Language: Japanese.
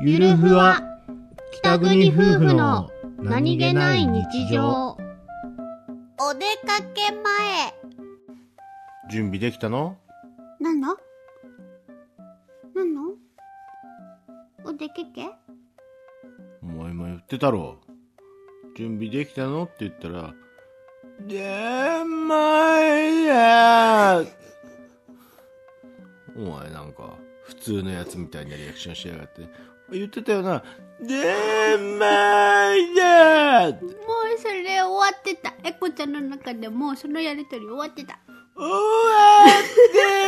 ゆるふわ北国夫婦の何気ない日常。お出かけ前。準備できたの？なの？なの？お出かけ？お前も言ってたろ。準備できたの？って言ったらでまお前なんか普通のやつみたいなリアクションしやがって言ってたよなでまいやもうそれ終わってた。エコちゃんの中でもうそのやりとり終わってた。終わってた